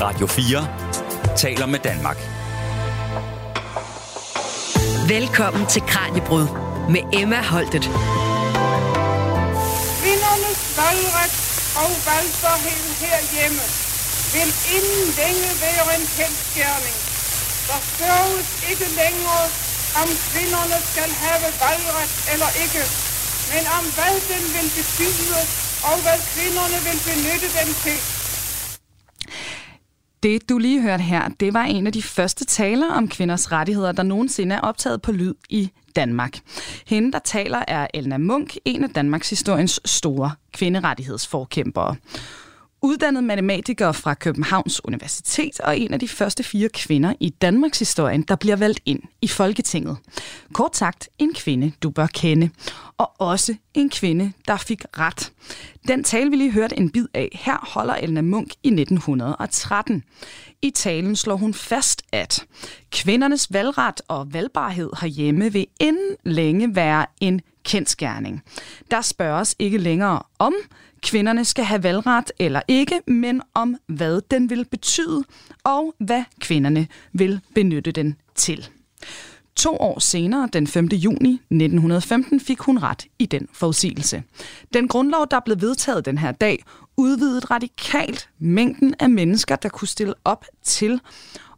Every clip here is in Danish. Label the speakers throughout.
Speaker 1: Radio 4 taler med Danmark.
Speaker 2: Velkommen til Kranjebrud med Emma Holtet.
Speaker 3: Kvindernes valgret og valgbarhed herhjemme vil inden længe være en kendskærning. Der spørges ikke længere, om kvinderne skal have valgret eller ikke, men om hvad den vil betyde, og hvad kvinderne vil benytte den til.
Speaker 4: Det, du lige hørte her, det var en af de første taler om kvinders rettigheder, der nogensinde er optaget på lyd i Danmark. Hende, der taler, er Elna Munk, en af Danmarks historiens store kvinderettighedsforkæmpere. Uddannet matematiker fra Københavns Universitet og en af de første fire kvinder i Danmarks historie, der bliver valgt ind i Folketinget. Kort sagt, en kvinde, du bør kende. Og også en kvinde, der fik ret. Den tale, vi lige hørte en bid af, her holder Elna Munk i 1913. I talen slår hun fast, at kvindernes valgret og valgbarhed herhjemme vil inden længe være en kendskærning. Der spørges ikke længere om, kvinderne skal have valgret eller ikke, men om hvad den vil betyde, og hvad kvinderne vil benytte den til. To år senere, den 5. juni 1915, fik hun ret i den forudsigelse. Den grundlov, der blev vedtaget den her dag, udvidede radikalt mængden af mennesker, der kunne stille op til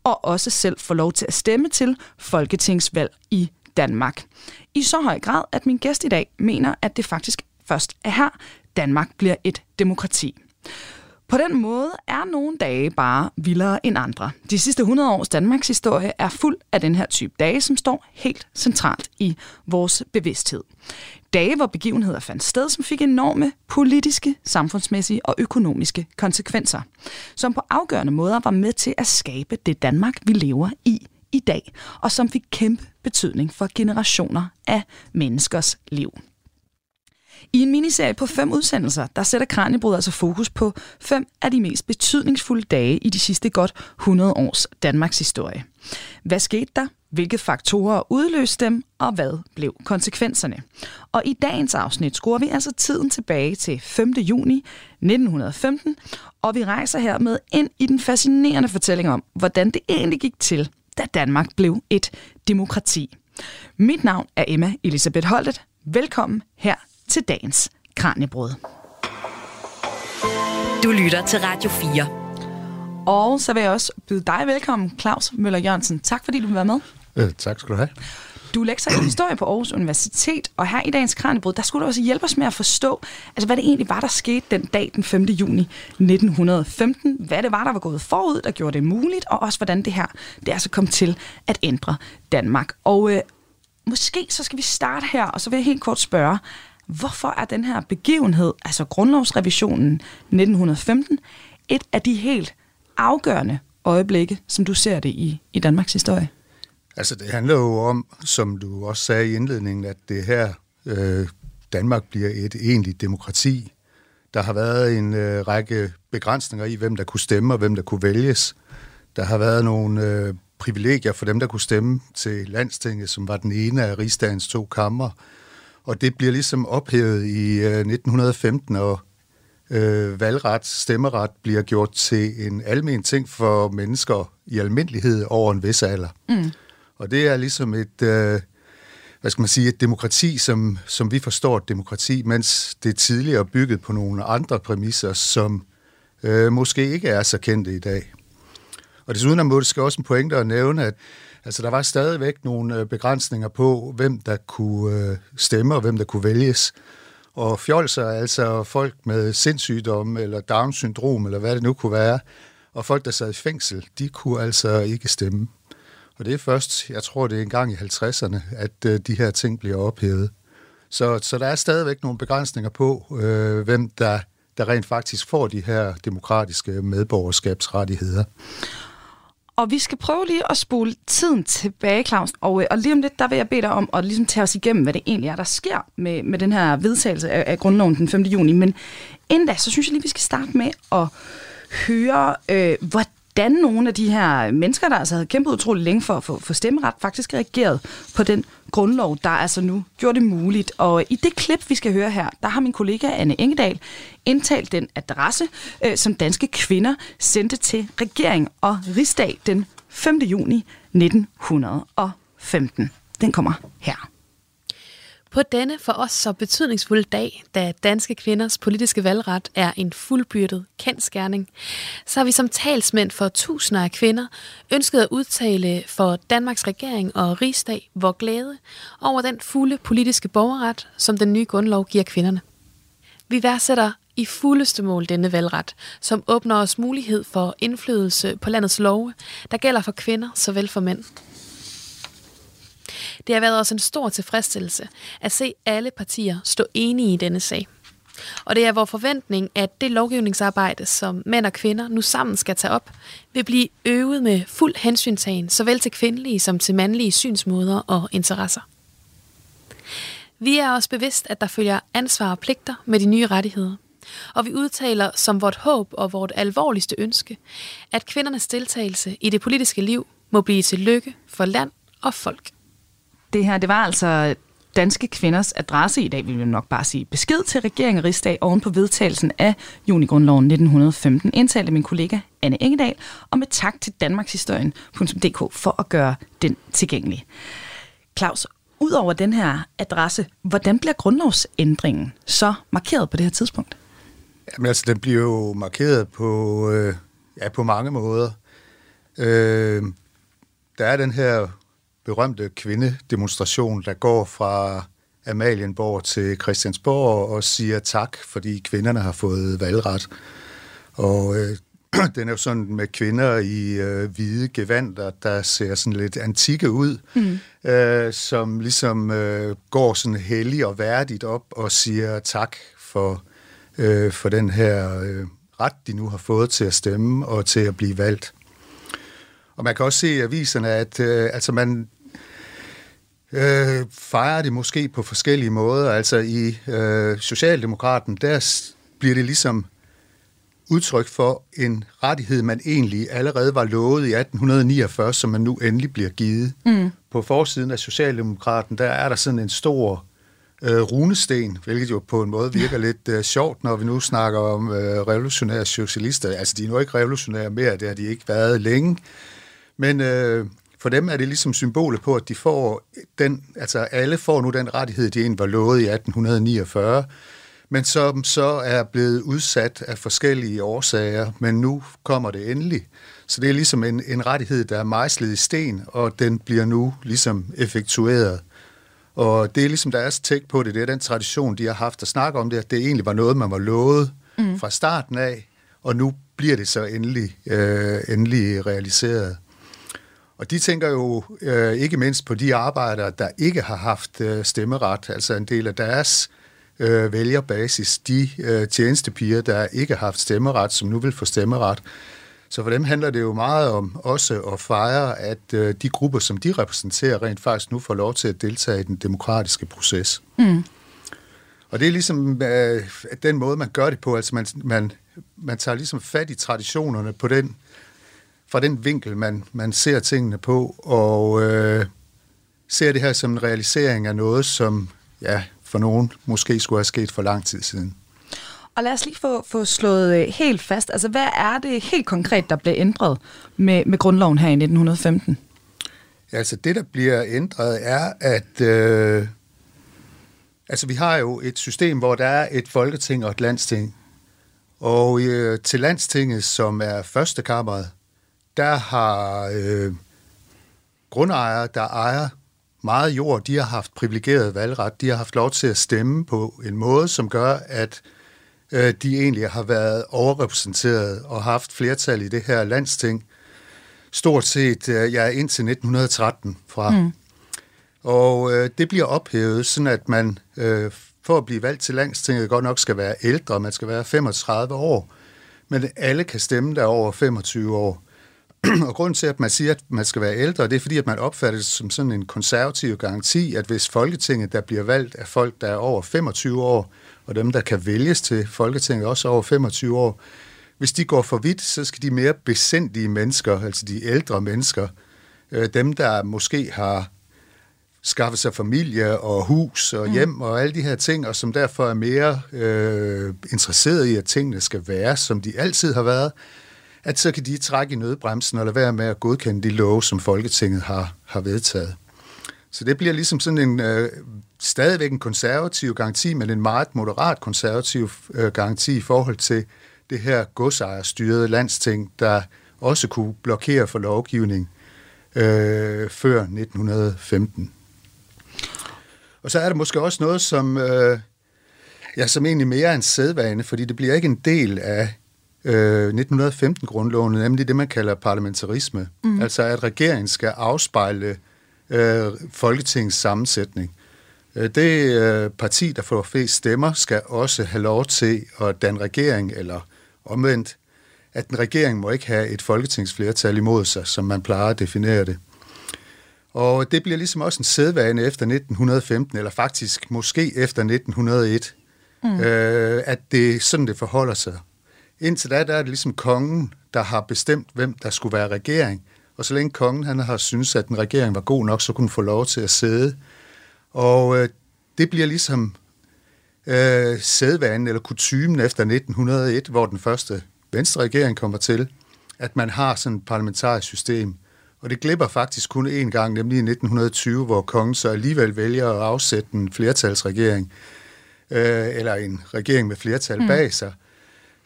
Speaker 4: og også selv få lov til at stemme til folketingsvalg i Danmark. I så høj grad, at min gæst i dag mener, at det faktisk først er her, Danmark bliver et demokrati. På den måde er nogle dage bare vildere end andre. De sidste 100 års Danmarks historie er fuld af den her type dage, som står helt centralt i vores bevidsthed. Dage, hvor begivenheder fandt sted, som fik enorme politiske, samfundsmæssige og økonomiske konsekvenser, som på afgørende måder var med til at skabe det Danmark, vi lever i i dag, og som fik kæmpe betydning for generationer af menneskers liv. I en miniserie på fem udsendelser, der sætter Kranjebrud altså fokus på fem af de mest betydningsfulde dage i de sidste godt 100 års Danmarks historie. Hvad skete der? Hvilke faktorer udløste dem, og hvad blev konsekvenserne? Og i dagens afsnit skruer vi altså tiden tilbage til 5. juni 1915, og vi rejser hermed ind i den fascinerende fortælling om, hvordan det egentlig gik til, da Danmark blev et demokrati. Mit navn er Emma Elisabeth Holtet. Velkommen her til dagens Kranjebrud.
Speaker 2: Du lytter til Radio 4.
Speaker 4: Og så vil jeg også byde dig velkommen, Claus Møller Jørgensen. Tak fordi du vil være med.
Speaker 5: Øh, tak skal du have.
Speaker 4: Du er lektor i historie på Aarhus Universitet, og her i dagens Kranjebrud, der skulle du også hjælpe os med at forstå, altså hvad det egentlig var, der skete den dag den 5. juni 1915. Hvad det var, der var gået forud, der gjorde det muligt, og også hvordan det her det altså kom til at ændre Danmark. Og øh, måske så skal vi starte her, og så vil jeg helt kort spørge, Hvorfor er den her begivenhed, altså grundlovsrevisionen 1915, et af de helt afgørende øjeblikke, som du ser det i, i Danmarks historie?
Speaker 5: Altså det handler jo om, som du også sagde i indledningen, at det her øh, Danmark bliver et egentligt demokrati. Der har været en øh, række begrænsninger i, hvem der kunne stemme og hvem der kunne vælges. Der har været nogle øh, privilegier for dem, der kunne stemme til landstinget, som var den ene af rigsdagens to kammer. Og det bliver ligesom ophævet i øh, 1915, og øh, valgret, stemmeret bliver gjort til en almen ting for mennesker i almindelighed over en vis alder. Mm. Og det er ligesom et, øh, hvad skal man sige, et demokrati, som, som vi forstår et demokrati, mens det tidligere er bygget på nogle andre præmisser, som øh, måske ikke er så kendte i dag. Og desuden er det måske også en pointe at nævne, at Altså, der var stadigvæk nogle øh, begrænsninger på, hvem der kunne øh, stemme og hvem der kunne vælges. Og fjolser, altså folk med sindssygdom eller Down-syndrom, eller hvad det nu kunne være, og folk, der sad i fængsel, de kunne altså ikke stemme. Og det er først, jeg tror, det er en gang i 50'erne, at øh, de her ting bliver ophævet. Så, så der er stadigvæk nogle begrænsninger på, øh, hvem der, der rent faktisk får de her demokratiske medborgerskabsrettigheder.
Speaker 4: Og vi skal prøve lige at spole tiden tilbage, Claus. Og, øh, og lige om lidt, der vil jeg bede dig om at ligesom tage os igennem, hvad det egentlig er, der sker med, med den her vedtagelse af, af grundloven den 5. juni. Men inden da, så synes jeg lige, vi skal starte med at høre, øh, hvordan hvordan nogle af de her mennesker, der altså havde kæmpet utrolig længe for at få, stemmeret, faktisk reageret på den grundlov, der altså nu gjorde det muligt. Og i det klip, vi skal høre her, der har min kollega Anne Engedal indtalt den adresse, øh, som danske kvinder sendte til regering og rigsdag den 5. juni 1915. Den kommer her.
Speaker 6: På denne for os så betydningsfulde dag, da danske kvinders politiske valgret er en fuldbyrdet kendskærning, så har vi som talsmænd for tusinder af kvinder ønsket at udtale for Danmarks regering og rigsdag vor glæde over den fulde politiske borgerret, som den nye grundlov giver kvinderne. Vi værdsætter i fuldeste mål denne valgret, som åbner os mulighed for indflydelse på landets love, der gælder for kvinder såvel for mænd. Det har været også en stor tilfredsstillelse at se alle partier stå enige i denne sag. Og det er vores forventning, at det lovgivningsarbejde, som mænd og kvinder nu sammen skal tage op, vil blive øvet med fuld hensyntagen, såvel til kvindelige som til mandlige synsmåder og interesser. Vi er også bevidst, at der følger ansvar og pligter med de nye rettigheder. Og vi udtaler som vort håb og vort alvorligste ønske, at kvindernes deltagelse i det politiske liv må blive til lykke for land og folk.
Speaker 4: Det her, det var altså danske kvinders adresse i dag, vil vi nok bare sige. Besked til regeringen og rigsdag oven på vedtagelsen af junigrundloven 1915, indtalte min kollega Anne Engedal, og med tak til danmarkshistorien.dk for at gøre den tilgængelig. Claus, Udover den her adresse, hvordan bliver grundlovsændringen så markeret på det her tidspunkt?
Speaker 5: Jamen altså, den bliver jo markeret på, øh, ja, på mange måder. Øh, der er den her berømte kvindedemonstration, der går fra Amalienborg til Christiansborg og siger tak, fordi kvinderne har fået valgret. Og øh, den er jo sådan med kvinder i øh, hvide gevanter, der ser sådan lidt antikke ud, mm. øh, som ligesom øh, går sådan hellig og værdigt op og siger tak for, øh, for den her øh, ret, de nu har fået til at stemme og til at blive valgt. Og man kan også se i aviserne, at øh, altså man øh, fejrer det måske på forskellige måder. Altså i øh, Socialdemokraten, der bliver det ligesom udtryk for en rettighed, man egentlig allerede var lovet i 1849, som man nu endelig bliver givet. Mm. På forsiden af Socialdemokraten, der er der sådan en stor øh, runesten, hvilket jo på en måde virker lidt øh, sjovt, når vi nu snakker om øh, revolutionære socialister. Altså, de er nu ikke revolutionære mere, det har de ikke været længe. Men øh, for dem er det ligesom symbolet på, at de får den, altså alle får nu den rettighed, de egentlig var lovet i 1849, men som så er blevet udsat af forskellige årsager, men nu kommer det endelig. Så det er ligesom en, en rettighed, der er mejslet i sten, og den bliver nu ligesom effektueret. Og det er ligesom deres tæk på det, det er den tradition, de har haft at snakke om det, at det egentlig var noget, man var lovet mm. fra starten af, og nu bliver det så endelig, øh, endelig realiseret. Og de tænker jo øh, ikke mindst på de arbejdere, der ikke har haft øh, stemmeret, altså en del af deres øh, vælgerbasis, de øh, tjenestepiger, der ikke har haft stemmeret, som nu vil få stemmeret. Så for dem handler det jo meget om også at fejre, at øh, de grupper, som de repræsenterer, rent faktisk nu får lov til at deltage i den demokratiske proces. Mm. Og det er ligesom øh, den måde, man gør det på. Altså man, man, man tager ligesom fat i traditionerne på den, fra den vinkel, man, man ser tingene på, og øh, ser det her som en realisering af noget, som ja, for nogen måske skulle have sket for lang tid siden.
Speaker 4: Og lad os lige få, få slået øh, helt fast. Altså, hvad er det helt konkret, der bliver ændret med, med grundloven her i 1915?
Speaker 5: Ja, altså, det, der bliver ændret, er, at øh, altså, vi har jo et system, hvor der er et folketing og et landsting. Og øh, til landstinget, som er førstekammeret, der har øh, grundejere, der ejer meget jord, de har haft privilegeret valgret. De har haft lov til at stemme på en måde, som gør, at øh, de egentlig har været overrepræsenteret og haft flertal i det her landsting. Stort set, øh, ja, indtil 1913 fra. Mm. Og øh, det bliver ophævet, sådan at man øh, for at blive valgt til landstinget godt nok skal være ældre, man skal være 35 år, men alle kan stemme der over 25 år. og grunden til, at man siger, at man skal være ældre, det er fordi, at man opfatter det som sådan en konservativ garanti, at hvis Folketinget, der bliver valgt af folk, der er over 25 år, og dem, der kan vælges til Folketinget, også over 25 år, hvis de går for vidt, så skal de mere besindige mennesker, altså de ældre mennesker, øh, dem der måske har skaffet sig familie og hus og hjem mm. og alle de her ting, og som derfor er mere øh, interesseret i, at tingene skal være, som de altid har været, at så kan de trække i nødbremsen og lade være med at godkende de love, som Folketinget har, har vedtaget. Så det bliver ligesom sådan en øh, stadigvæk en konservativ garanti, men en meget moderat konservativ øh, garanti i forhold til det her godsejerstyrede landsting, der også kunne blokere for lovgivning øh, før 1915. Og så er der måske også noget, som, øh, ja, som egentlig mere er en sædvane, fordi det bliver ikke en del af øh, 1915-grundloven, nemlig det, man kalder parlamentarisme. Mm. Altså at regeringen skal afspejle øh, Folketingets sammensætning. Øh, det øh, parti, der får flest stemmer, skal også have lov til at danne regering, eller omvendt, at en regering må ikke have et folketingsflertal imod sig, som man plejer at definere det. Og det bliver ligesom også en sædvane efter 1915, eller faktisk måske efter 1901, mm. øh, at det sådan, det forholder sig. Indtil da, der er det ligesom kongen, der har bestemt, hvem der skulle være regering. Og så længe kongen han har syntes, at en regering var god nok, så kunne få lov til at sidde. Og øh, det bliver ligesom øh, sædvanen eller kutumen efter 1901, hvor den første venstre regering kommer til, at man har sådan et parlamentarisk system. Og det glipper faktisk kun én gang, nemlig i 1920, hvor kongen så alligevel vælger at afsætte en flertalsregering, øh, eller en regering med flertal mm. bag sig.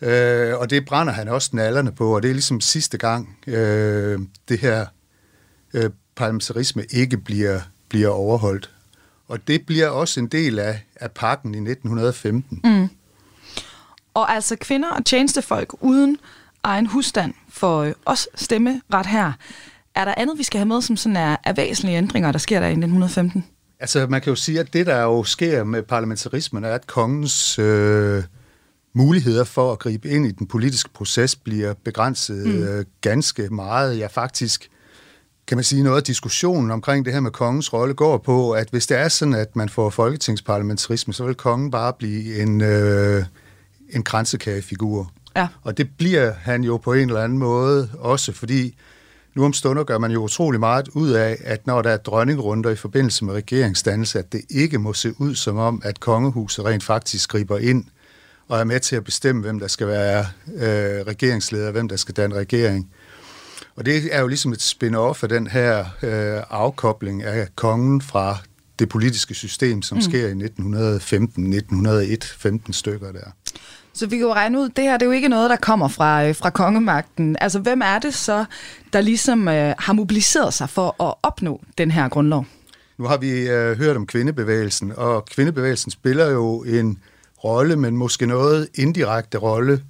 Speaker 5: Øh, og det brænder han også nallerne på, og det er ligesom sidste gang, øh, det her øh, parlamentarisme ikke bliver, bliver overholdt. Og det bliver også en del af, af pakken i 1915. Mm.
Speaker 4: Og altså kvinder og tjenestefolk uden egen husstand får øh, også stemmeret her. Er der andet, vi skal have med, som sådan er, er væsentlige ændringer, der sker der i 1915?
Speaker 5: Altså, man kan jo sige, at det, der jo sker med parlamentarismen, er, at kongens øh, muligheder for at gribe ind i den politiske proces bliver begrænset mm. øh, ganske meget. Ja, faktisk kan man sige, noget af diskussionen omkring det her med kongens rolle går på, at hvis det er sådan, at man får folketingsparlamentarisme, så vil kongen bare blive en, øh, en kransekagefigur. Ja. Og det bliver han jo på en eller anden måde også, fordi nu om stunder gør man jo utrolig meget ud af, at når der er dronningrunder i forbindelse med regeringsdannelse, at det ikke må se ud som om, at kongehuset rent faktisk griber ind og er med til at bestemme, hvem der skal være øh, regeringsleder, hvem der skal danne regering. Og det er jo ligesom et spin-off af den her øh, afkobling af kongen fra det politiske system, som mm. sker i 1915, 1901, 15 stykker der.
Speaker 4: Så vi kan jo regne ud, det her det er jo ikke noget, der kommer fra, øh, fra kongemagten. Altså, hvem er det så, der ligesom øh, har mobiliseret sig for at opnå den her grundlov?
Speaker 5: Nu har vi øh, hørt om kvindebevægelsen, og kvindebevægelsen spiller jo en rolle, men måske noget indirekte rolle.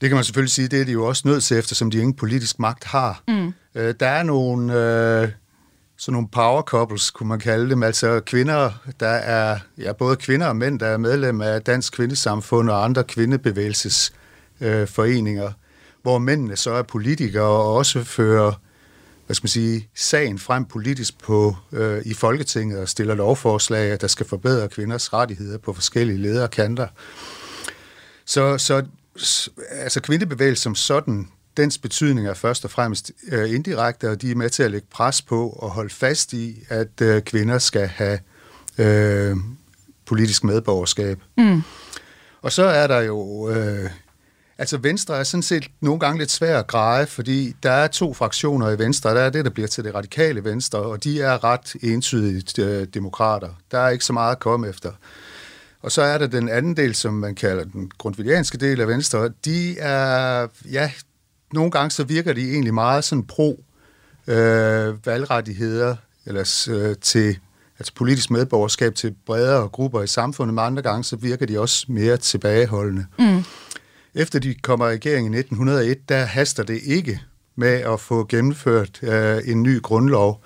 Speaker 5: Det kan man selvfølgelig sige, det er de jo også nødt til, eftersom de ingen politisk magt har. Mm. Øh, der er nogle, øh, sådan nogle power couples, kunne man kalde dem, altså kvinder, der er, ja, både kvinder og mænd, der er medlem af Dansk Kvindesamfund og andre kvindebevælelsesforeninger, øh, hvor mændene så er politikere og også fører hvad skal man sige, sagen frem politisk på, øh, i Folketinget og stiller lovforslag, der skal forbedre kvinders rettigheder på forskellige lederkanter. Så, så altså kvindebevægelsen som sådan, dens betydning er først og fremmest øh, indirekte, og de er med til at lægge pres på og holde fast i, at øh, kvinder skal have øh, politisk medborgerskab. Mm. Og så er der jo øh, Altså Venstre er sådan set nogle gange lidt svær at greje, fordi der er to fraktioner i Venstre. Der er det, der bliver til det radikale Venstre, og de er ret entydigt øh, demokrater. Der er ikke så meget at komme efter. Og så er der den anden del, som man kalder den grundvillianske del af Venstre. De er, ja, nogle gange så virker de egentlig meget sådan pro øh, valgrettigheder, eller øh, til altså politisk medborgerskab til bredere grupper i samfundet, men andre gange så virker de også mere tilbageholdende. Mm. Efter de kommer i regering i 1901, der haster det ikke med at få gennemført øh, en ny grundlov.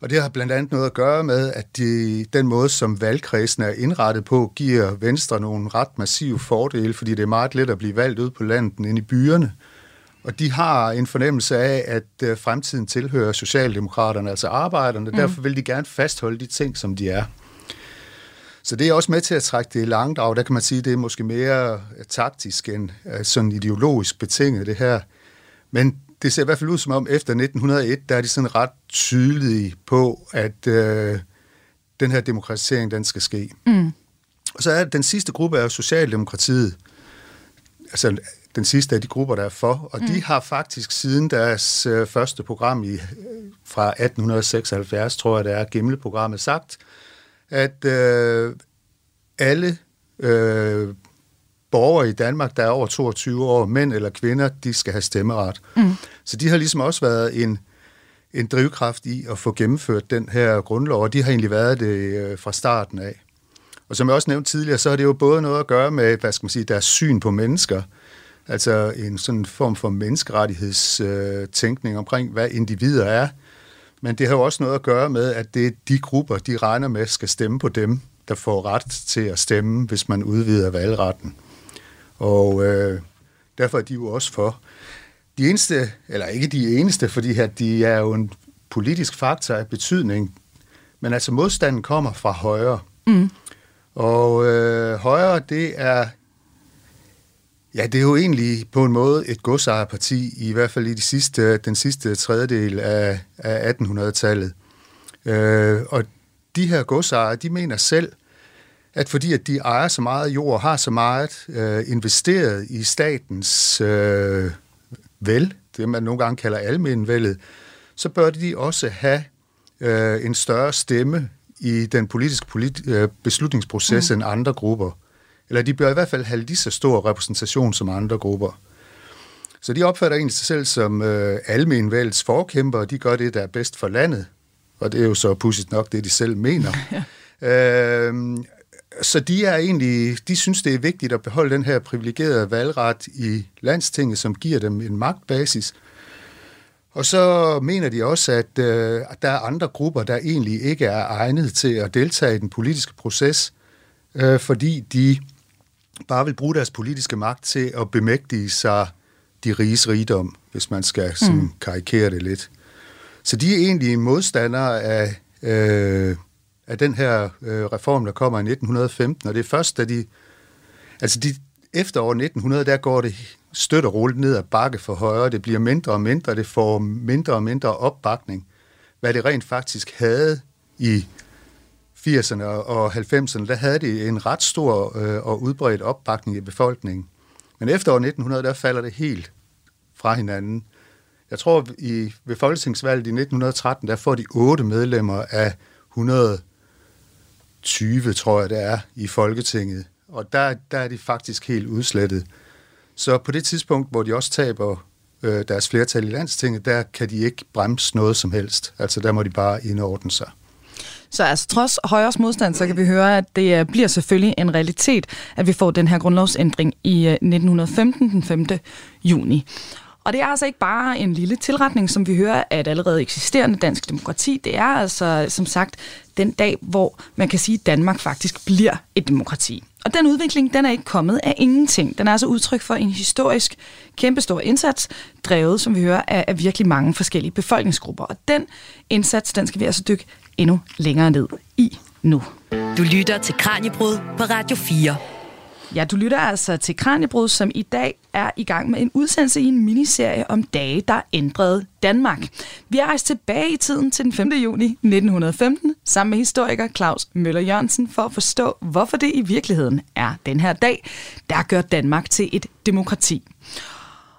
Speaker 5: Og det har blandt andet noget at gøre med, at de, den måde, som valgkredsen er indrettet på, giver Venstre nogle ret massive fordele, fordi det er meget let at blive valgt ud på landet end i byerne. Og de har en fornemmelse af, at øh, fremtiden tilhører Socialdemokraterne, altså arbejderne. Mm. Derfor vil de gerne fastholde de ting, som de er. Så det er også med til at trække det i langdrag. Der kan man sige, at det er måske mere taktisk end sådan ideologisk betinget, det her. Men det ser i hvert fald ud som om, efter 1901, der er de sådan ret tydelige på, at øh, den her demokratisering, den skal ske. Mm. Og så er den sidste gruppe af Socialdemokratiet, altså den sidste af de grupper, der er for, og mm. de har faktisk siden deres øh, første program i, fra 1876, tror jeg det er, Gimmelprogrammet, sagt, at øh, alle øh, borgere i Danmark, der er over 22 år, mænd eller kvinder, de skal have stemmeret. Mm. Så de har ligesom også været en, en drivkraft i at få gennemført den her grundlov, og de har egentlig været det øh, fra starten af. Og som jeg også nævnte tidligere, så har det jo både noget at gøre med, hvad skal man sige, deres syn på mennesker, altså en sådan form for menneskerettighedstænkning øh, omkring, hvad individer er, men det har jo også noget at gøre med, at det er de grupper, de regner med, skal stemme på dem, der får ret til at stemme, hvis man udvider valgretten. Og øh, derfor er de jo også for. De eneste, eller ikke de eneste, fordi her, de er jo en politisk faktor af betydning, men altså modstanden kommer fra højre. Mm. Og øh, højre, det er Ja, det er jo egentlig på en måde et godsejerparti, i hvert fald i de sidste, den sidste tredjedel af, af 1800-tallet. Øh, og de her godsejere, de mener selv, at fordi at de ejer så meget jord, har så meget øh, investeret i statens øh, vel, det man nogle gange kalder almenvældet, så bør de også have øh, en større stemme i den politiske polit- øh, beslutningsproces mm. end andre grupper. Eller de bør i hvert fald have lige så stor repræsentation som andre grupper. Så de opfatter egentlig sig selv som øh, almenvældets forkæmper, og de gør det, der er bedst for landet. Og det er jo så pudsigt nok det, de selv mener. ja. øh, så de er egentlig, de synes, det er vigtigt at beholde den her privilegerede valgret i landstinget, som giver dem en magtbasis. Og så mener de også, at øh, der er andre grupper, der egentlig ikke er egnet til at deltage i den politiske proces, øh, fordi de bare vil bruge deres politiske magt til at bemægtige sig de riges rigdom, hvis man skal sådan, mm. karikere det lidt. Så de er egentlig modstandere af, øh, af den her øh, reform, der kommer i 1915, og det er først, da de... Altså, de, efter år 1900, der går det støt og roligt ned ad bakke for højre. Det bliver mindre og mindre, det får mindre og mindre opbakning, hvad det rent faktisk havde i 80'erne og 90'erne, der havde de en ret stor øh, og udbredt opbakning i befolkningen. Men efter år 1900, der falder det helt fra hinanden. Jeg tror, i, ved folketingsvalget i 1913, der får de otte medlemmer af 120, tror jeg det er, i Folketinget. Og der, der er de faktisk helt udslettet. Så på det tidspunkt, hvor de også taber øh, deres flertal i landstinget, der kan de ikke bremse noget som helst. Altså der må de bare indordne sig.
Speaker 4: Så altså trods højres modstand, så kan vi høre, at det øh, bliver selvfølgelig en realitet, at vi får den her grundlovsændring i øh, 1915, den 5. juni. Og det er altså ikke bare en lille tilretning, som vi hører af et allerede eksisterende dansk demokrati. Det er altså, som sagt, den dag, hvor man kan sige, at Danmark faktisk bliver et demokrati. Og den udvikling, den er ikke kommet af ingenting. Den er altså udtryk for en historisk kæmpestor indsats, drevet, som vi hører, af, af virkelig mange forskellige befolkningsgrupper. Og den indsats, den skal vi altså dykke endnu længere ned i nu.
Speaker 2: Du lytter til Kranjebrud på Radio 4.
Speaker 4: Ja, du lytter altså til Kranjebrud, som i dag er i gang med en udsendelse i en miniserie om dage, der ændrede Danmark. Vi er rejst tilbage i tiden til den 5. juni 1915, sammen med historiker Claus Møller Jørgensen, for at forstå, hvorfor det i virkeligheden er den her dag, der gør Danmark til et demokrati.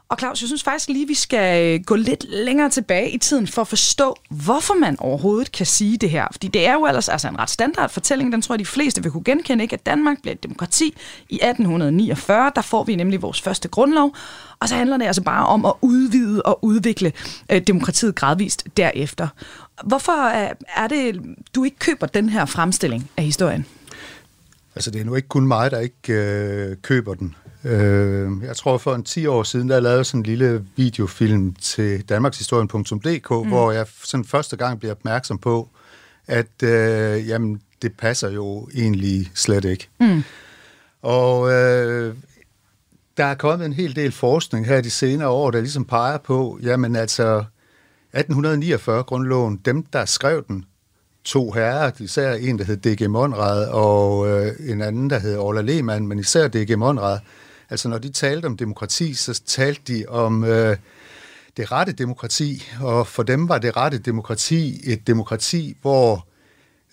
Speaker 4: Og Claus, jeg synes faktisk lige, vi skal øh, gå lidt længere tilbage i tiden for at forstå, hvorfor man overhovedet kan sige det her. Fordi det er jo ellers altså en ret standard fortælling, den tror jeg, de fleste vil kunne genkende, ikke? at Danmark bliver et demokrati i 1849. Der får vi nemlig vores første grundlov, og så handler det altså bare om at udvide og udvikle øh, demokratiet gradvist derefter. Hvorfor øh, er det, du ikke køber den her fremstilling af historien?
Speaker 5: Altså, det er nu ikke kun mig, der ikke øh, køber den. Øh, jeg tror for en 10 år siden, der lavede sådan en lille videofilm til danmarkshistorien.dk, mm. hvor jeg sådan første gang blev opmærksom på, at øh, jamen, det passer jo egentlig slet ikke. Mm. Og øh, der er kommet en hel del forskning her de senere år, der ligesom peger på, jamen altså 1849-grundloven, dem der skrev den, to herrer, især en, der hed D.G. Monrad, og øh, en anden, der hed Orla Lehmann, men især D.G. Monrad. Altså, når de talte om demokrati, så talte de om øh, det rette demokrati, og for dem var det rette demokrati et demokrati, hvor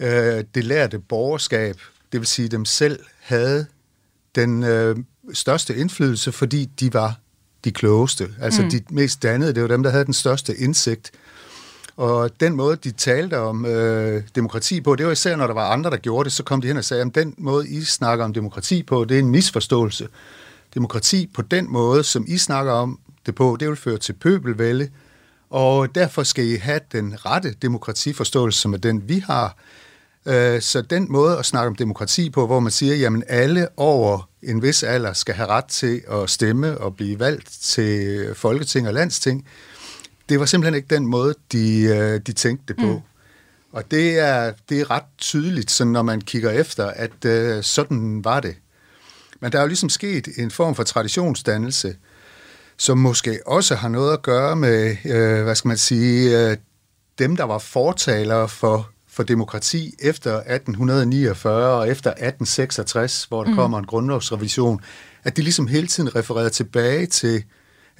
Speaker 5: øh, det lærte borgerskab, det vil sige dem selv, havde den øh, største indflydelse, fordi de var de klogeste, altså mm. de mest dannede, det var dem, der havde den største indsigt. Og den måde, de talte om øh, demokrati på, det var især, når der var andre, der gjorde det, så kom de hen og sagde, at den måde, I snakker om demokrati på, det er en misforståelse. Demokrati på den måde, som I snakker om det på, det vil føre til pøbelvælde, og derfor skal I have den rette demokratiforståelse, som er den, vi har. Øh, så den måde at snakke om demokrati på, hvor man siger, jamen alle over en vis alder skal have ret til at stemme og blive valgt til Folketing og Landsting, det var simpelthen ikke den måde, de, øh, de tænkte det på. Mm. Og det er, det er ret tydeligt, så når man kigger efter, at uh, sådan var det. Men der er jo ligesom sket en form for traditionsdannelse, som måske også har noget at gøre med, uh, hvad skal man sige, uh, dem, der var fortalere for, for demokrati efter 1849 og efter 1866, hvor der mm. kommer en grundlovsrevision, at de ligesom hele tiden refererede tilbage til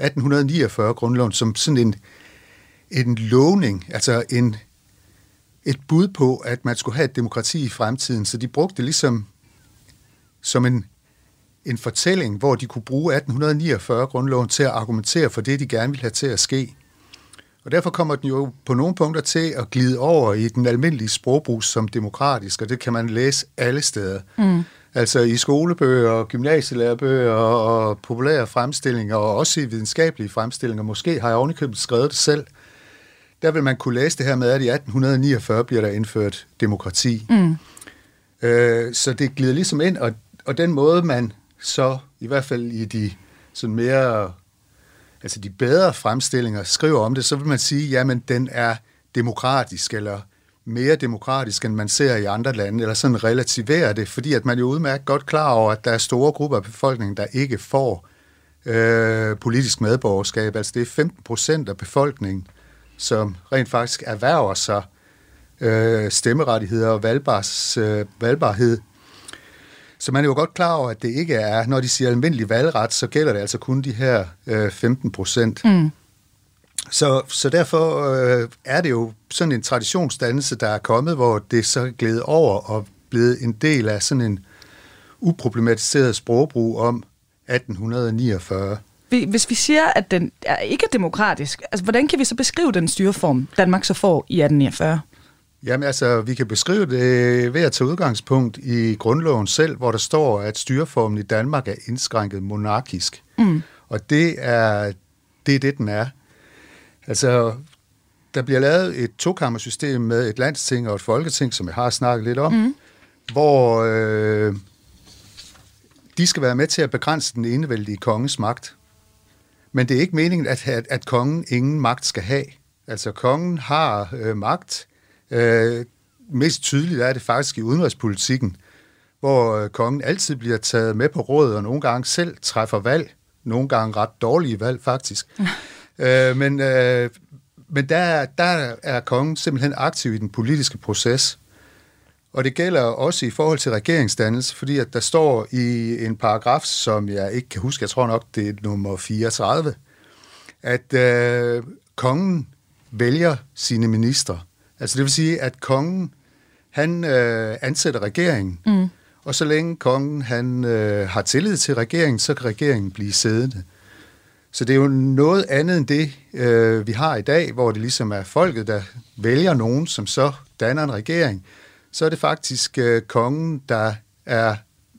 Speaker 5: 1849-grundloven som sådan en, en lovning, altså en, et bud på, at man skulle have et demokrati i fremtiden. Så de brugte det ligesom som en, en fortælling, hvor de kunne bruge 1849-grundloven til at argumentere for det, de gerne ville have til at ske. Og derfor kommer den jo på nogle punkter til at glide over i den almindelige sprogbrug som demokratisk, og det kan man læse alle steder. Mm. Altså i skolebøger, gymnasielærebøger og populære fremstillinger, og også i videnskabelige fremstillinger. Måske har jeg ovenikøbet skrevet det selv. Der vil man kunne læse det her med, at i 1849 bliver der indført demokrati. Mm. Øh, så det glider ligesom ind, og, og den måde, man så, i hvert fald i de sådan mere, altså de bedre fremstillinger, skriver om det, så vil man sige, jamen den er demokratisk, eller mere demokratisk, end man ser i andre lande, eller sådan relativerer det, fordi at man jo udmærket godt klar over, at der er store grupper af befolkningen, der ikke får øh, politisk medborgerskab. Altså det er 15 procent af befolkningen, som rent faktisk erhverver sig øh, stemmerettigheder og valgbars, øh, valgbarhed. Så man er jo godt klar over, at det ikke er, når de siger almindelig valgret, så gælder det altså kun de her øh, 15 procent. Mm. Så, så derfor øh, er det jo sådan en traditionsdannelse, der er kommet, hvor det så er glædet over og blevet en del af sådan en uproblematiseret sprogbrug om 1849.
Speaker 4: Hvis vi siger, at den er ikke demokratisk, altså, hvordan kan vi så beskrive den styreform, Danmark så får i 1849?
Speaker 5: Jamen altså, vi kan beskrive det ved at tage udgangspunkt i grundloven selv, hvor der står, at styreformen i Danmark er indskrænket monarkisk. Mm. Og det er, det er det, den er. Altså, der bliver lavet et tokammersystem med et landsting og et folketing, som jeg har snakket lidt om, mm. hvor øh, de skal være med til at begrænse den enevældige konges magt. Men det er ikke meningen, at, at, at kongen ingen magt skal have. Altså, kongen har øh, magt. Øh, mest tydeligt er det faktisk i udenrigspolitikken, hvor øh, kongen altid bliver taget med på råd, og nogle gange selv træffer valg. Nogle gange ret dårlige valg, faktisk. Øh, men øh, men der, der er kongen simpelthen aktiv i den politiske proces. Og det gælder også i forhold til regeringsdannelse, fordi at der står i en paragraf, som jeg ikke kan huske, jeg tror nok, det er nummer 34, at øh, kongen vælger sine ministre. Altså det vil sige, at kongen, han øh, ansætter regeringen, mm. og så længe kongen han øh, har tillid til regeringen, så kan regeringen blive siddende. Så det er jo noget andet end det, øh, vi har i dag, hvor det ligesom er folket, der vælger nogen, som så danner en regering. Så er det faktisk øh, kongen, der er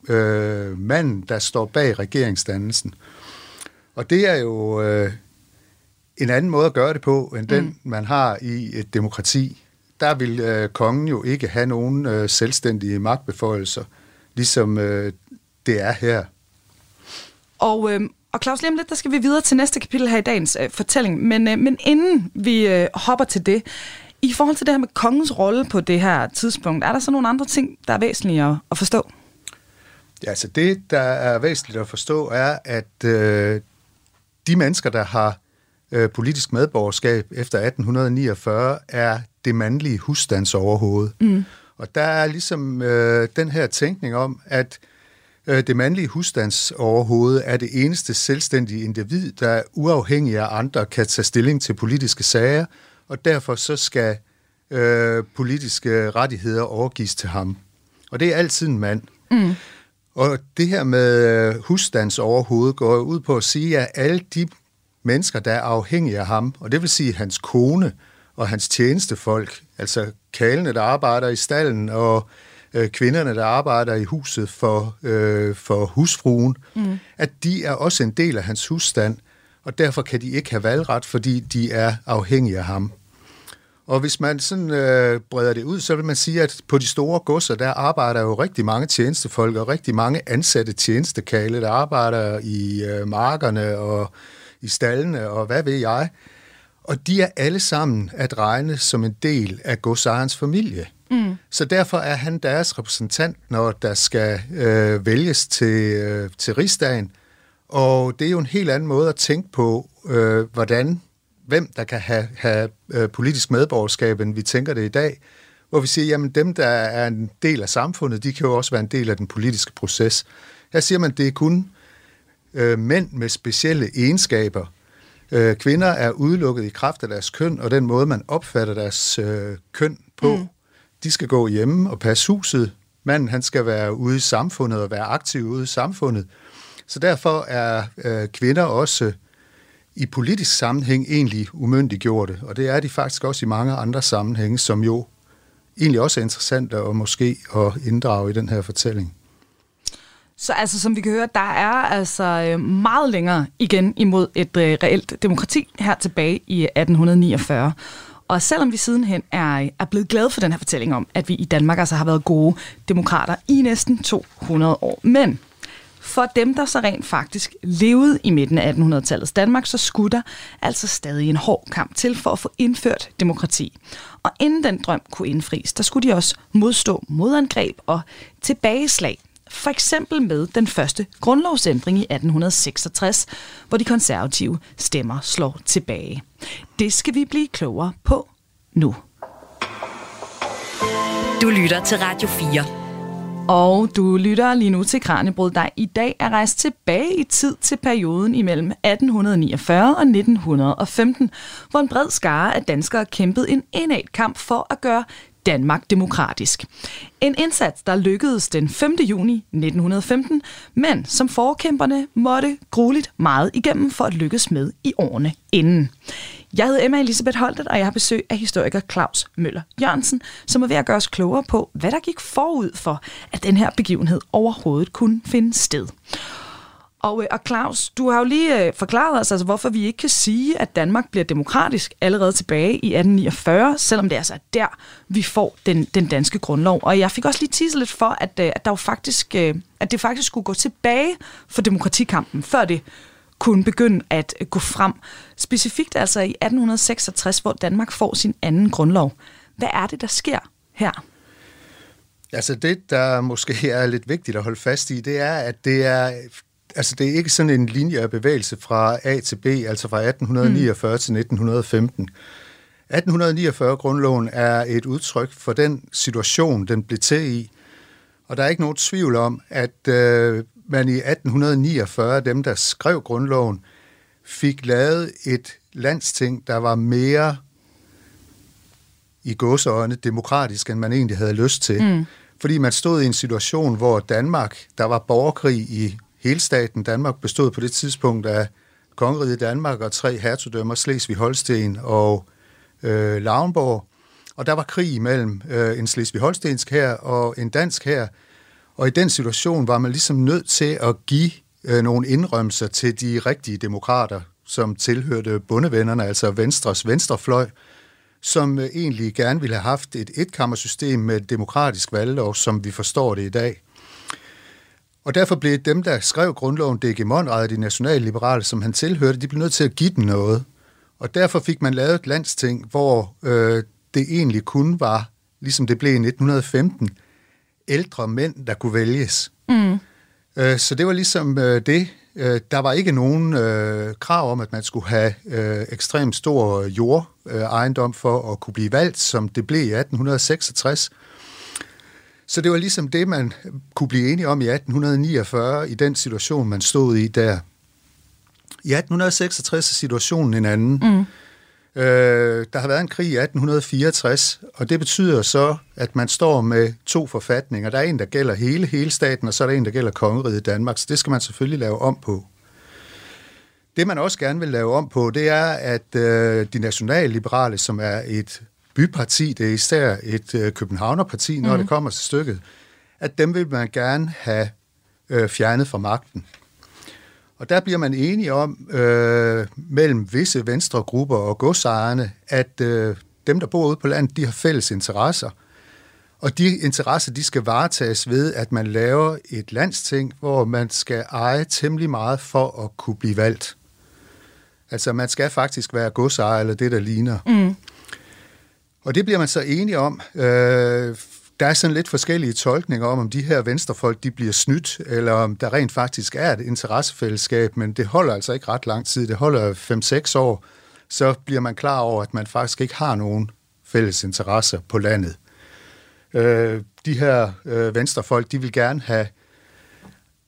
Speaker 5: øh, manden, der står bag regeringsdannelsen. Og det er jo øh, en anden måde at gøre det på, end den, mm. man har i et demokrati. Der vil øh, kongen jo ikke have nogen øh, selvstændige magtbeføjelser, ligesom øh, det er her.
Speaker 4: Og, øh, og Claus, lige om lidt, der skal vi videre til næste kapitel her i dagens øh, fortælling. Men, øh, men inden vi øh, hopper til det, i forhold til det her med kongens rolle på det her tidspunkt, er der så nogle andre ting, der er væsentlige at, at forstå?
Speaker 5: Ja, altså det, der er væsentligt at forstå, er, at øh, de mennesker, der har øh, politisk medborgerskab efter 1849, er det mandlige husstandsoverhoved. Mm. Og der er ligesom øh, den her tænkning om, at øh, det mandlige husstandsoverhoved er det eneste selvstændige individ, der uafhængig af andre kan tage stilling til politiske sager, og derfor så skal øh, politiske rettigheder overgives til ham. Og det er altid en mand. Mm. Og det her med øh, husstandsoverhovedet går ud på at sige, at alle de mennesker, der er afhængige af ham, og det vil sige hans kone og hans tjenestefolk, altså kalene, der arbejder i stallen, og øh, kvinderne, der arbejder i huset for, øh, for husfruen, mm. at de er også en del af hans husstand, og derfor kan de ikke have valgret, fordi de er afhængige af ham. Og hvis man sådan øh, breder det ud, så vil man sige, at på de store godser, der arbejder jo rigtig mange tjenestefolk og rigtig mange ansatte tjenestekale, der arbejder i øh, markerne og i stallene og hvad ved jeg. Og de er alle sammen at regne som en del af godsejerens familie. Mm. Så derfor er han deres repræsentant, når der skal øh, vælges til, øh, til rigsdagen. Og det er jo en helt anden måde at tænke på, øh, hvordan hvem der kan have, have øh, politisk medborgerskab, end vi tænker det i dag, hvor vi siger, jamen dem, der er en del af samfundet, de kan jo også være en del af den politiske proces. Her siger man, det er kun øh, mænd med specielle egenskaber. Øh, kvinder er udelukket i kraft af deres køn, og den måde, man opfatter deres øh, køn på. Mm. De skal gå hjemme og passe huset. Manden, han skal være ude i samfundet og være aktiv ude i samfundet. Så derfor er øh, kvinder også i politisk sammenhæng egentlig umyndiggjorte, og det er de faktisk også i mange andre sammenhænge, som jo egentlig også er interessant at måske at inddrage i den her fortælling.
Speaker 4: Så altså, som vi kan høre, der er altså øh, meget længere igen imod et øh, reelt demokrati her tilbage i 1849. Og selvom vi sidenhen er, er blevet glade for den her fortælling om, at vi i Danmark altså har været gode demokrater i næsten 200 år. Men for dem, der så rent faktisk levede i midten af 1800-tallets Danmark, så skulle der altså stadig en hård kamp til for at få indført demokrati. Og inden den drøm kunne indfries, der skulle de også modstå modangreb og tilbageslag. For eksempel med den første grundlovsændring i 1866, hvor de konservative stemmer slår tilbage. Det skal vi blive klogere på nu.
Speaker 2: Du lytter til Radio 4.
Speaker 4: Og du lytter lige nu til Kranjebrud, der i dag er rejst tilbage i tid til perioden imellem 1849 og 1915, hvor en bred skare af danskere kæmpede en indad kamp for at gøre Danmark demokratisk. En indsats, der lykkedes den 5. juni 1915, men som forkæmperne måtte grueligt meget igennem for at lykkes med i årene inden. Jeg hedder Emma Elisabeth Holtet, og jeg har besøg af historiker Claus Møller Jørgensen, som er ved at gøre os klogere på, hvad der gik forud for, at den her begivenhed overhovedet kunne finde sted. Og, øh, og Claus, du har jo lige øh, forklaret os, altså, hvorfor vi ikke kan sige, at Danmark bliver demokratisk allerede tilbage i 1849, selvom det altså er altså der, vi får den, den danske grundlov. Og jeg fik også lige tisse lidt for, at, øh, at, der jo faktisk, øh, at det faktisk skulle gå tilbage for demokratikampen, før det kunne begynde at øh, gå frem. Specifikt altså i 1866, hvor Danmark får sin anden grundlov. Hvad er det, der sker her?
Speaker 5: Altså det, der måske er lidt vigtigt at holde fast i, det er, at det er, altså det er ikke sådan en linje af bevægelse fra A til B, altså fra 1849 mm. til 1915. 1849-grundloven er et udtryk for den situation, den blev til i. Og der er ikke nogen tvivl om, at øh, man i 1849, dem der skrev grundloven, fik lavet et landsting, der var mere i gåseøjne demokratisk, end man egentlig havde lyst til. Mm. Fordi man stod i en situation, hvor Danmark, der var borgerkrig i hele staten. Danmark bestod på det tidspunkt af kongeriget Danmark og tre hertugdømmer, Slesvig, Holsten og øh, Lauenborg. Og der var krig mellem øh, en Slesvig-Holstensk her og en dansk her, og i den situation var man ligesom nødt til at give øh, nogle indrømmelser til de rigtige demokrater, som tilhørte bundevennerne, altså Venstres venstrefløj, som øh, egentlig gerne ville have haft et etkammersystem med et demokratisk valglov, som vi forstår det i dag. Og derfor blev dem, der skrev grundloven, D.G. Monrad, de nationalliberale, som han tilhørte, de blev nødt til at give den noget. Og derfor fik man lavet et landsting, hvor øh, det egentlig kun var, ligesom det blev i 1915, ældre mænd, der kunne vælges. Mm. Øh, så det var ligesom øh, det, Øh, der var ikke nogen øh, krav om, at man skulle have øh, ekstremt stor jordejendom øh, for at kunne blive valgt, som det blev i 1866. Så det var ligesom det, man kunne blive enige om i 1849, i den situation, man stod i der. I 1866 er situationen en anden. Mm. Øh, der har været en krig i 1864, og det betyder så, at man står med to forfatninger. Der er en, der gælder hele, hele staten, og så er der en, der gælder kongeriget Danmark, så det skal man selvfølgelig lave om på. Det, man også gerne vil lave om på, det er, at øh, de nationalliberale, som er et byparti, det er især et øh, københavnerparti, når mm. det kommer til stykket, at dem vil man gerne have øh, fjernet fra magten. Og der bliver man enige om, øh, mellem visse venstre grupper og godsejerne, at øh, dem, der bor ude på landet, de har fælles interesser. Og de interesser, de skal varetages ved, at man laver et landsting, hvor man skal eje temmelig meget for at kunne blive valgt. Altså, man skal faktisk være godsejer, eller det, der ligner. Mm. Og det bliver man så enige om. Øh, der er sådan lidt forskellige tolkninger om, om de her venstrefolk de bliver snydt, eller om der rent faktisk er et interessefællesskab, men det holder altså ikke ret lang tid. Det holder 5-6 år, så bliver man klar over, at man faktisk ikke har nogen fælles interesser på landet. Øh, de her øh, venstrefolk, de vil gerne have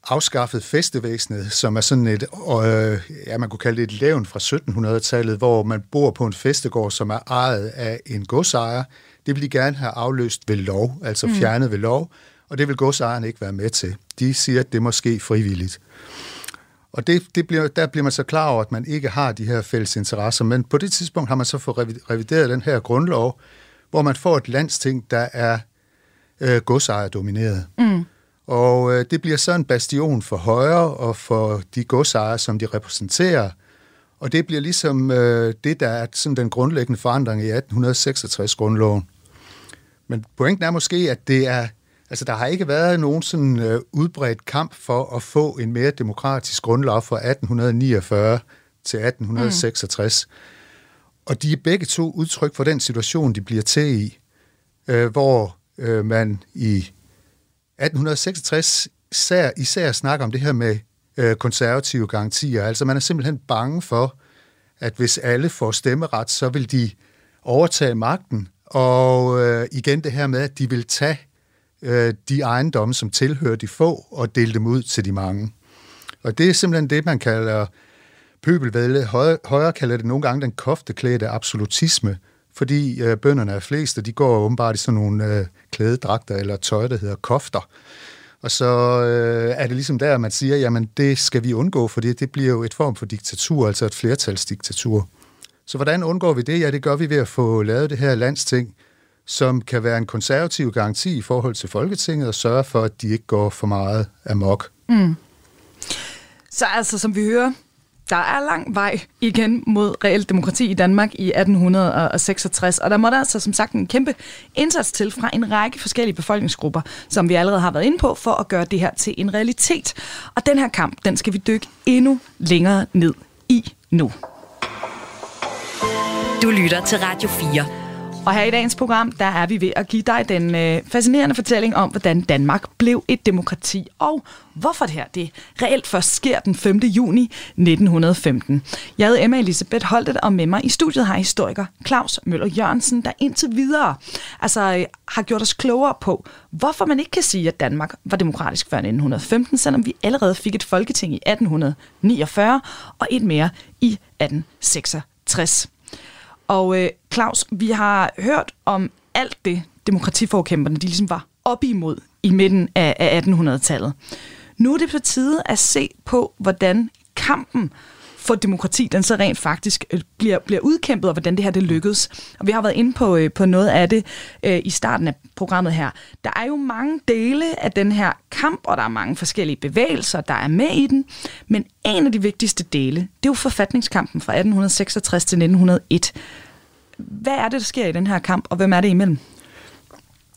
Speaker 5: afskaffet festevæsenet, som er sådan et, øh, ja, man kunne kalde det et levn fra 1700-tallet, hvor man bor på en festegård, som er ejet af en godsejer, det vil de gerne have afløst ved lov, altså mm. fjernet ved lov, og det vil godsejerne ikke være med til. De siger, at det må ske frivilligt. Og det, det bliver, der bliver man så klar over, at man ikke har de her fælles interesser, men på det tidspunkt har man så fået revideret den her grundlov, hvor man får et landsting, der er øh, godsejerdomineret. Mm. Og øh, det bliver så en bastion for højre og for de godsejere, som de repræsenterer, og det bliver ligesom øh, det, der er sådan den grundlæggende forandring i 1866-grundloven. Men pointen er måske, at det er, altså der har ikke været nogen sådan øh, udbredt kamp for at få en mere demokratisk grundlov fra 1849 til 1866. Mm. Og de er begge to udtryk for den situation, de bliver til i, øh, hvor øh, man i 1866 især, især snakker om det her med øh, konservative garantier. Altså man er simpelthen bange for, at hvis alle får stemmeret, så vil de overtage magten. Og øh, igen det her med, at de vil tage øh, de ejendomme, som tilhører de få, og dele dem ud til de mange. Og det er simpelthen det, man kalder pøbelvælde. Højre, højre kalder det nogle gange den kofteklædte absolutisme, fordi øh, bønderne er flest, og de går åbenbart i sådan nogle øh, klædedragter eller tøj, der hedder kofter. Og så øh, er det ligesom der, man siger, jamen det skal vi undgå, fordi det bliver jo et form for diktatur, altså et flertalsdiktatur. Så hvordan undgår vi det? Ja, det gør vi ved at få lavet det her landsting, som kan være en konservativ garanti i forhold til Folketinget og sørge for, at de ikke går for meget amok. Mm.
Speaker 4: Så altså, som vi hører, der er lang vej igen mod reelt demokrati i Danmark i 1866, og der måtte altså som sagt en kæmpe indsats til fra en række forskellige befolkningsgrupper, som vi allerede har været inde på, for at gøre det her til en realitet. Og den her kamp, den skal vi dykke endnu længere ned i nu.
Speaker 2: Du lytter til Radio 4.
Speaker 4: Og her i dagens program, der er vi ved at give dig den øh, fascinerende fortælling om, hvordan Danmark blev et demokrati, og hvorfor det her det reelt først sker den 5. juni 1915. Jeg hedder Emma Elisabeth Holtet, og med mig i studiet har historiker Claus Møller Jørgensen, der indtil videre altså, øh, har gjort os klogere på, hvorfor man ikke kan sige, at Danmark var demokratisk før 1915, selvom vi allerede fik et folketing i 1849 og et mere i 1866. Og øh, Claus, vi har hørt om alt det, demokratiforkæmperne de ligesom var op imod i midten af, af 1800-tallet. Nu er det på tide at se på, hvordan kampen for demokrati, den så rent faktisk øh, bliver, bliver udkæmpet, og hvordan det her det lykkedes. Og vi har været inde på, øh, på noget af det øh, i starten af programmet her. Der er jo mange dele af den her kamp, og der er mange forskellige bevægelser, der er med i den. Men en af de vigtigste dele, det er jo forfatningskampen fra 1866 til 1901. Hvad er det, der sker i den her kamp, og hvem er det imellem?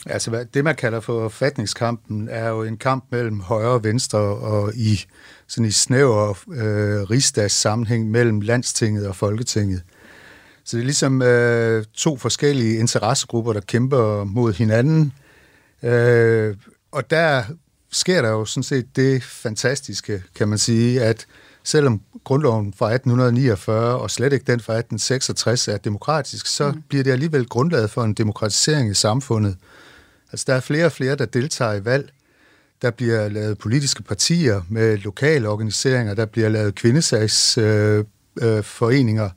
Speaker 5: Altså, det man kalder for forfatningskampen, er jo en kamp mellem højre og venstre, og i sådan i snæver øh, rigsdags sammenhæng mellem landstinget og folketinget. Så det er ligesom øh, to forskellige interessegrupper, der kæmper mod hinanden. Øh, og der sker der jo sådan set det fantastiske, kan man sige, at selvom grundloven fra 1849 og slet ikke den fra 1866 er demokratisk, så mm. bliver det alligevel grundlaget for en demokratisering i samfundet. Altså der er flere og flere, der deltager i valg. Der bliver lavet politiske partier med lokale organiseringer. Der bliver lavet kvindesagsforeninger.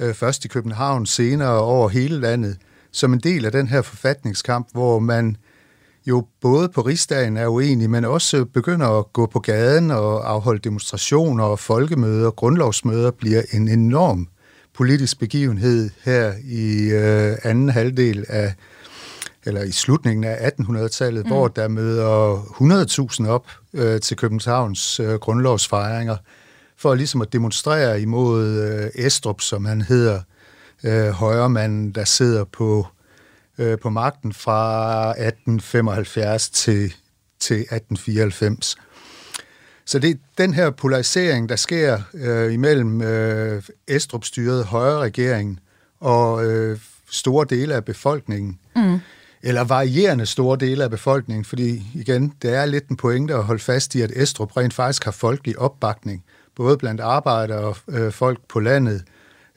Speaker 5: Øh, øh, først i København, senere over hele landet. Som en del af den her forfatningskamp, hvor man jo både på rigsdagen er uenig, men også begynder at gå på gaden og afholde demonstrationer og folkemøder, grundlovsmøder, bliver en enorm politisk begivenhed her i øh, anden halvdel af eller i slutningen af 1800-tallet, mm. hvor der møder 100.000 op øh, til Københavns øh, grundlovsfejringer, for ligesom at demonstrere imod øh, Estrup, som han hedder, øh, højremanden, der sidder på, øh, på magten fra 1875 til, til 1894. Så det er den her polarisering, der sker øh, imellem øh, Estrup-styret højre regering og øh, store dele af befolkningen. Mm eller varierende store dele af befolkningen, fordi igen, det er lidt en pointe at holde fast i, at Estrup rent faktisk har folkelig opbakning, både blandt arbejdere og øh, folk på landet,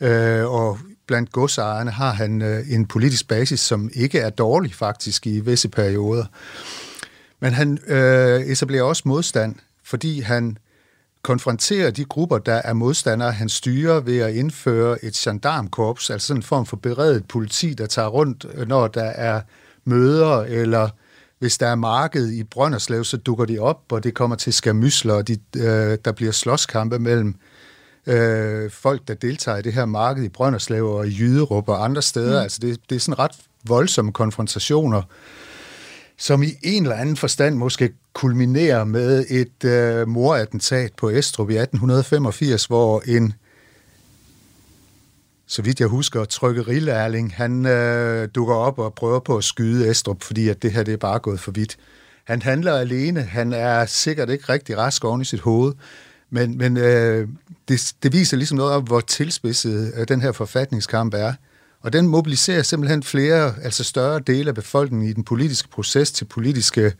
Speaker 5: øh, og blandt godsejerne har han øh, en politisk basis, som ikke er dårlig faktisk i visse perioder. Men han øh, etablerer også modstand, fordi han konfronterer de grupper, der er modstandere. Han styrer ved at indføre et gendarmkorps, altså en form for beredet politi, der tager rundt, øh, når der er møder, eller hvis der er marked i Brønderslev, så dukker de op, og det kommer til skamysler, og de, øh, der bliver slåskampe mellem øh, folk, der deltager i det her marked i Brønderslev og i Jyderup og andre steder. Mm. Altså det, det er sådan ret voldsomme konfrontationer, som i en eller anden forstand måske kulminerer med et øh, morattentat på Estrup i 1885, hvor en så vidt jeg husker, trykkerilærling, han øh, dukker op og prøver på at skyde Estrup, fordi at det her det er bare gået for vidt. Han handler alene, han er sikkert ikke rigtig rask oven i sit hoved, men, men øh, det, det viser ligesom noget om, hvor tilspidset øh, den her forfatningskamp er. Og den mobiliserer simpelthen flere, altså større dele af befolkningen i den politiske proces til politiske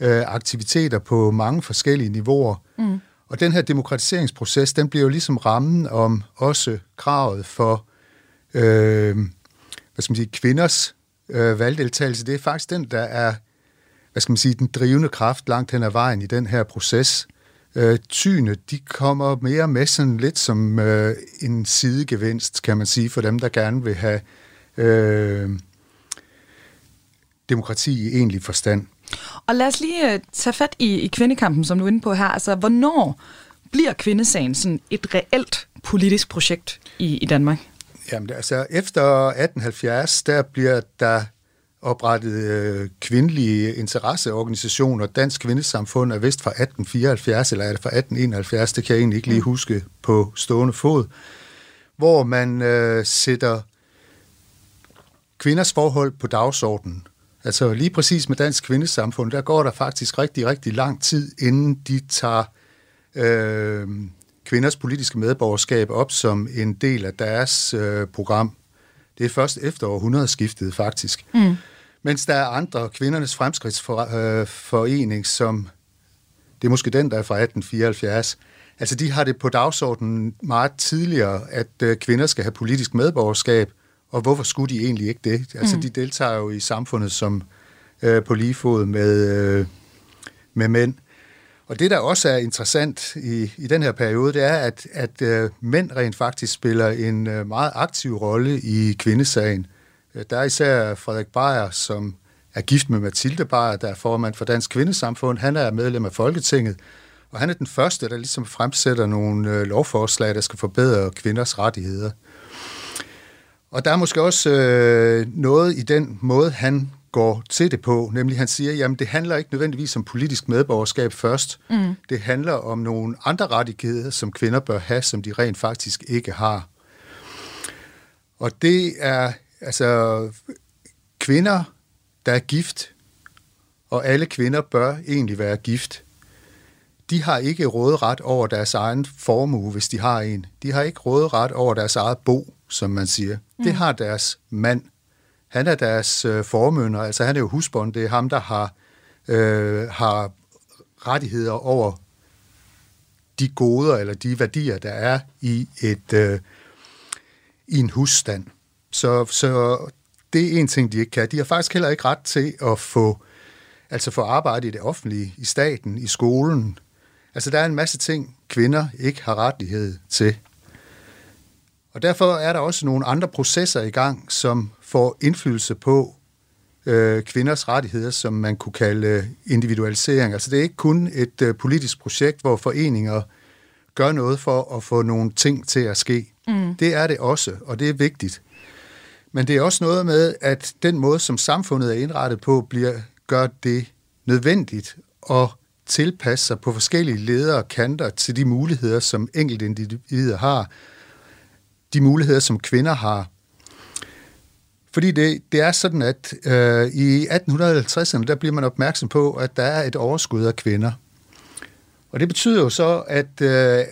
Speaker 5: øh, aktiviteter på mange forskellige niveauer. Mm. Og den her demokratiseringsproces, den bliver jo ligesom rammen om også kravet for øh, hvad skal man sige, kvinders øh, valgdeltagelse. Det er faktisk den, der er hvad skal man sige, den drivende kraft langt hen ad vejen i den her proces. Øh, tyne, de kommer mere med sådan lidt som øh, en sidegevinst, kan man sige, for dem, der gerne vil have øh, demokrati i egentlig forstand.
Speaker 4: Og lad os lige uh, tage fat i, i kvindekampen, som du er inde på her. Altså, hvornår bliver kvindesagen sådan et reelt politisk projekt i, i Danmark?
Speaker 5: Jamen, altså, efter 1870, der bliver der oprettet øh, kvindelige interesseorganisationer. Dansk Kvindesamfund er vist fra 1874, eller er det fra 1871, det kan jeg egentlig ikke lige mm. huske på stående fod, hvor man øh, sætter kvinders forhold på dagsordenen. Altså lige præcis med Dansk Kvindesamfund, der går der faktisk rigtig, rigtig lang tid, inden de tager øh, kvinders politiske medborgerskab op som en del af deres øh, program. Det er først efter århundredeskiftet faktisk. Mm. Mens der er andre, kvindernes fremskridtsforening, øh, som, det er måske den, der er fra 1874, altså de har det på dagsordenen meget tidligere, at øh, kvinder skal have politisk medborgerskab, og hvorfor skulle de egentlig ikke det? Altså, mm. de deltager jo i samfundet som øh, på lige fod med, øh, med mænd. Og det, der også er interessant i, i den her periode, det er, at, at øh, mænd rent faktisk spiller en øh, meget aktiv rolle i kvindesagen. Øh, der er især Frederik Beyer, som er gift med Mathilde Beyer, der er formand for Dansk Kvindesamfund. Han er medlem af Folketinget, og han er den første, der ligesom fremsætter nogle øh, lovforslag, der skal forbedre kvinders rettigheder. Og der er måske også øh, noget i den måde, han går til det på, nemlig han siger, jamen det handler ikke nødvendigvis om politisk medborgerskab først. Mm. Det handler om nogle andre rettigheder, som kvinder bør have, som de rent faktisk ikke har. Og det er altså kvinder, der er gift, og alle kvinder bør egentlig være gift. De har ikke råderet over deres egen formue, hvis de har en. De har ikke råderet over deres eget bo som man siger. Mm. Det har deres mand. Han er deres øh, formønder, altså han er jo husbånd. Det er ham, der har, øh, har rettigheder over de goder eller de værdier, der er i et øh, i en husstand. Så, så det er en ting, de ikke kan. De har faktisk heller ikke ret til at få, altså få arbejde i det offentlige, i staten, i skolen. Altså der er en masse ting, kvinder ikke har rettighed til. Og derfor er der også nogle andre processer i gang, som får indflydelse på øh, kvinders rettigheder, som man kunne kalde individualisering. Altså det er ikke kun et øh, politisk projekt, hvor foreninger gør noget for at få nogle ting til at ske. Mm. Det er det også, og det er vigtigt. Men det er også noget med, at den måde, som samfundet er indrettet på, bliver, gør det nødvendigt at tilpasse sig på forskellige ledere og kanter til de muligheder, som enkelte individer har. De muligheder, som kvinder har. Fordi det, det er sådan, at øh, i 1850'erne, der bliver man opmærksom på, at der er et overskud af kvinder. Og det betyder jo så, at øh,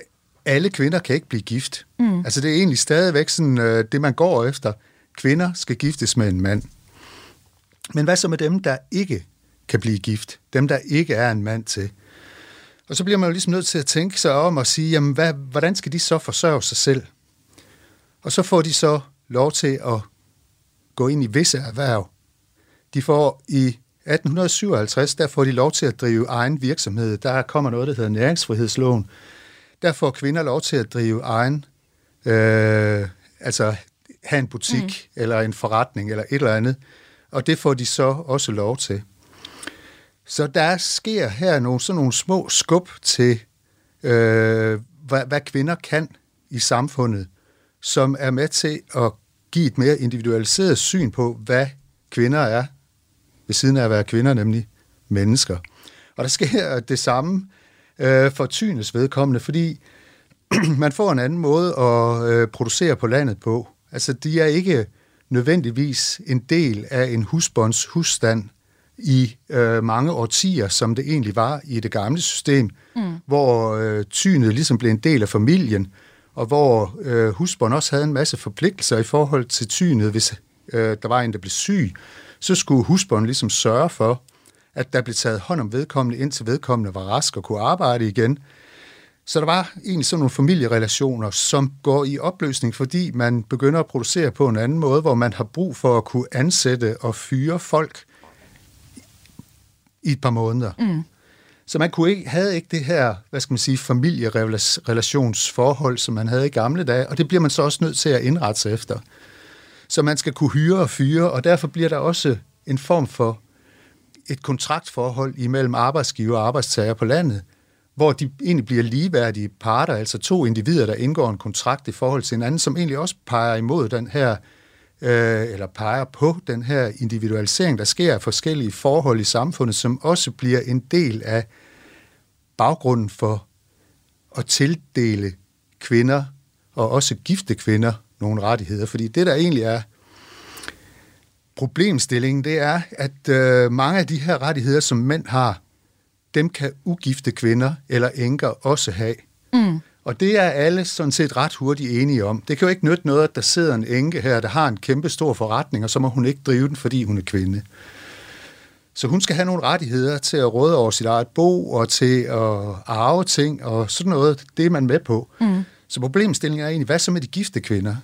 Speaker 5: alle kvinder kan ikke blive gift. Mm. Altså det er egentlig stadigvæk sådan, øh, det, man går efter. Kvinder skal giftes med en mand. Men hvad så med dem, der ikke kan blive gift? Dem, der ikke er en mand til? Og så bliver man jo ligesom nødt til at tænke sig om og sige, jamen, hvad, hvordan skal de så forsørge sig selv? Og så får de så lov til at gå ind i visse erhverv. De får i 1857, der får de lov til at drive egen virksomhed. Der kommer noget, der hedder næringsfrihedsloven. Der får kvinder lov til at drive egen, øh, altså have en butik mm. eller en forretning eller et eller andet. Og det får de så også lov til. Så der sker her nogle, sådan nogle små skub til, øh, hvad, hvad kvinder kan i samfundet, som er med til at give et mere individualiseret syn på, hvad kvinder er, ved siden af at være kvinder, nemlig mennesker. Og der sker det samme øh, for tynes vedkommende, fordi man får en anden måde at øh, producere på landet på. Altså, de er ikke nødvendigvis en del af en husbonds husstand i øh, mange årtier, som det egentlig var i det gamle system, mm. hvor øh, tynet ligesom blev en del af familien, og hvor øh, husbånd også havde en masse forpligtelser i forhold til tynet, hvis øh, der var en, der blev syg, så skulle husbånd ligesom sørge for, at der blev taget hånd om vedkommende, indtil vedkommende var rask og kunne arbejde igen. Så der var egentlig sådan nogle familierelationer, som går i opløsning, fordi man begynder at producere på en anden måde, hvor man har brug for at kunne ansætte og fyre folk i et par måneder. Mm. Så man kunne ikke, havde ikke det her, hvad skal man sige, familierelationsforhold, som man havde i gamle dage, og det bliver man så også nødt til at indrette sig efter. Så man skal kunne hyre og fyre, og derfor bliver der også en form for et kontraktforhold imellem arbejdsgiver og arbejdstager på landet, hvor de egentlig bliver ligeværdige parter, altså to individer, der indgår en kontrakt i forhold til hinanden, som egentlig også peger imod den her, øh, eller peger på den her individualisering, der sker af forskellige forhold i samfundet, som også bliver en del af baggrunden for at tildele kvinder, og også gifte kvinder, nogle rettigheder. Fordi det, der egentlig er problemstillingen, det er, at øh, mange af de her rettigheder, som mænd har, dem kan ugifte kvinder eller enker også have. Mm. Og det er alle sådan set ret hurtigt enige om. Det kan jo ikke nytte noget, at der sidder en enke her, der har en kæmpe stor forretning, og så må hun ikke drive den, fordi hun er kvinde. Så hun skal have nogle rettigheder til at råde over sit eget bo og til at arve ting og sådan noget. Det er man med på. Mm. Så problemstillingen er egentlig, hvad så med de gifte kvinder?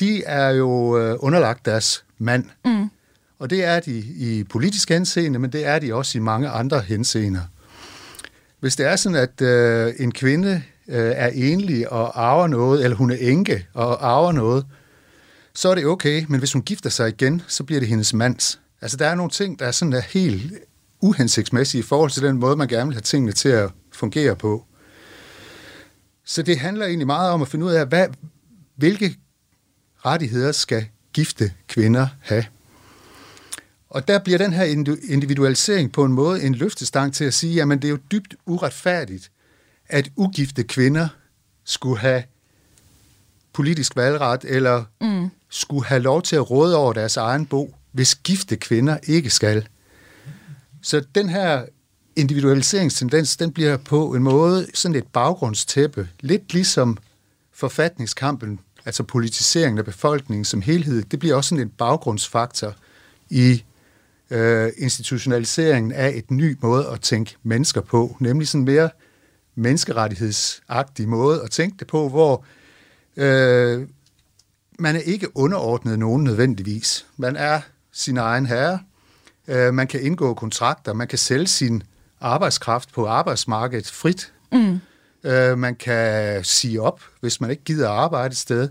Speaker 5: De er jo øh, underlagt deres mand. Mm. Og det er de i politisk henseende, men det er de også i mange andre henseender. Hvis det er sådan, at øh, en kvinde øh, er enlig og arver noget, eller hun er enke og arver noget, så er det okay, men hvis hun gifter sig igen, så bliver det hendes mands. Altså, der er nogle ting, der er sådan der helt uhensigtsmæssige i forhold til den måde, man gerne vil have tingene til at fungere på. Så det handler egentlig meget om at finde ud af, hvad, hvilke rettigheder skal gifte kvinder have. Og der bliver den her individualisering på en måde en løftestang til at sige, at det er jo dybt uretfærdigt, at ugifte kvinder skulle have politisk valgret, eller mm. skulle have lov til at råde over deres egen bo, hvis gifte kvinder ikke skal. Så den her individualiseringstendens, den bliver på en måde sådan et baggrundstæppe, lidt ligesom forfatningskampen, altså politiseringen af befolkningen som helhed, det bliver også sådan en baggrundsfaktor i øh, institutionaliseringen af et ny måde at tænke mennesker på, nemlig sådan mere menneskerettighedsagtig måde at tænke det på, hvor øh, man er ikke underordnet nogen nødvendigvis. Man er sin egen herre. Øh, man kan indgå kontrakter, man kan sælge sin arbejdskraft på arbejdsmarkedet frit. Mm. Øh, man kan sige op, hvis man ikke gider arbejde et sted.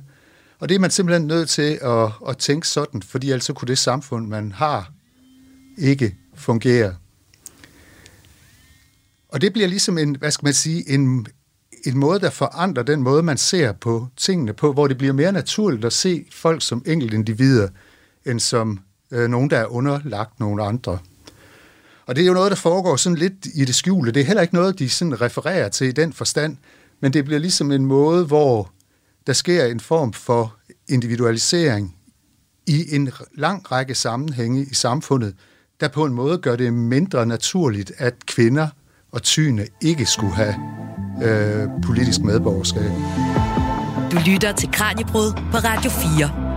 Speaker 5: Og det er man simpelthen nødt til at, at tænke sådan, fordi ellers kunne det samfund, man har, ikke fungere. Og det bliver ligesom en, hvad skal man sige, en, en måde, der forandrer den måde, man ser på tingene på, hvor det bliver mere naturligt at se folk som enkeltindivider, end som øh, nogen, der er underlagt nogle andre. Og det er jo noget, der foregår sådan lidt i det skjulte. Det er heller ikke noget, de sådan refererer til i den forstand, men det bliver ligesom en måde, hvor der sker en form for individualisering i en lang række sammenhænge i samfundet, der på en måde gør det mindre naturligt, at kvinder og tyne ikke skulle have øh, politisk medborgerskab.
Speaker 2: Du lytter til Kranjebrud på Radio 4.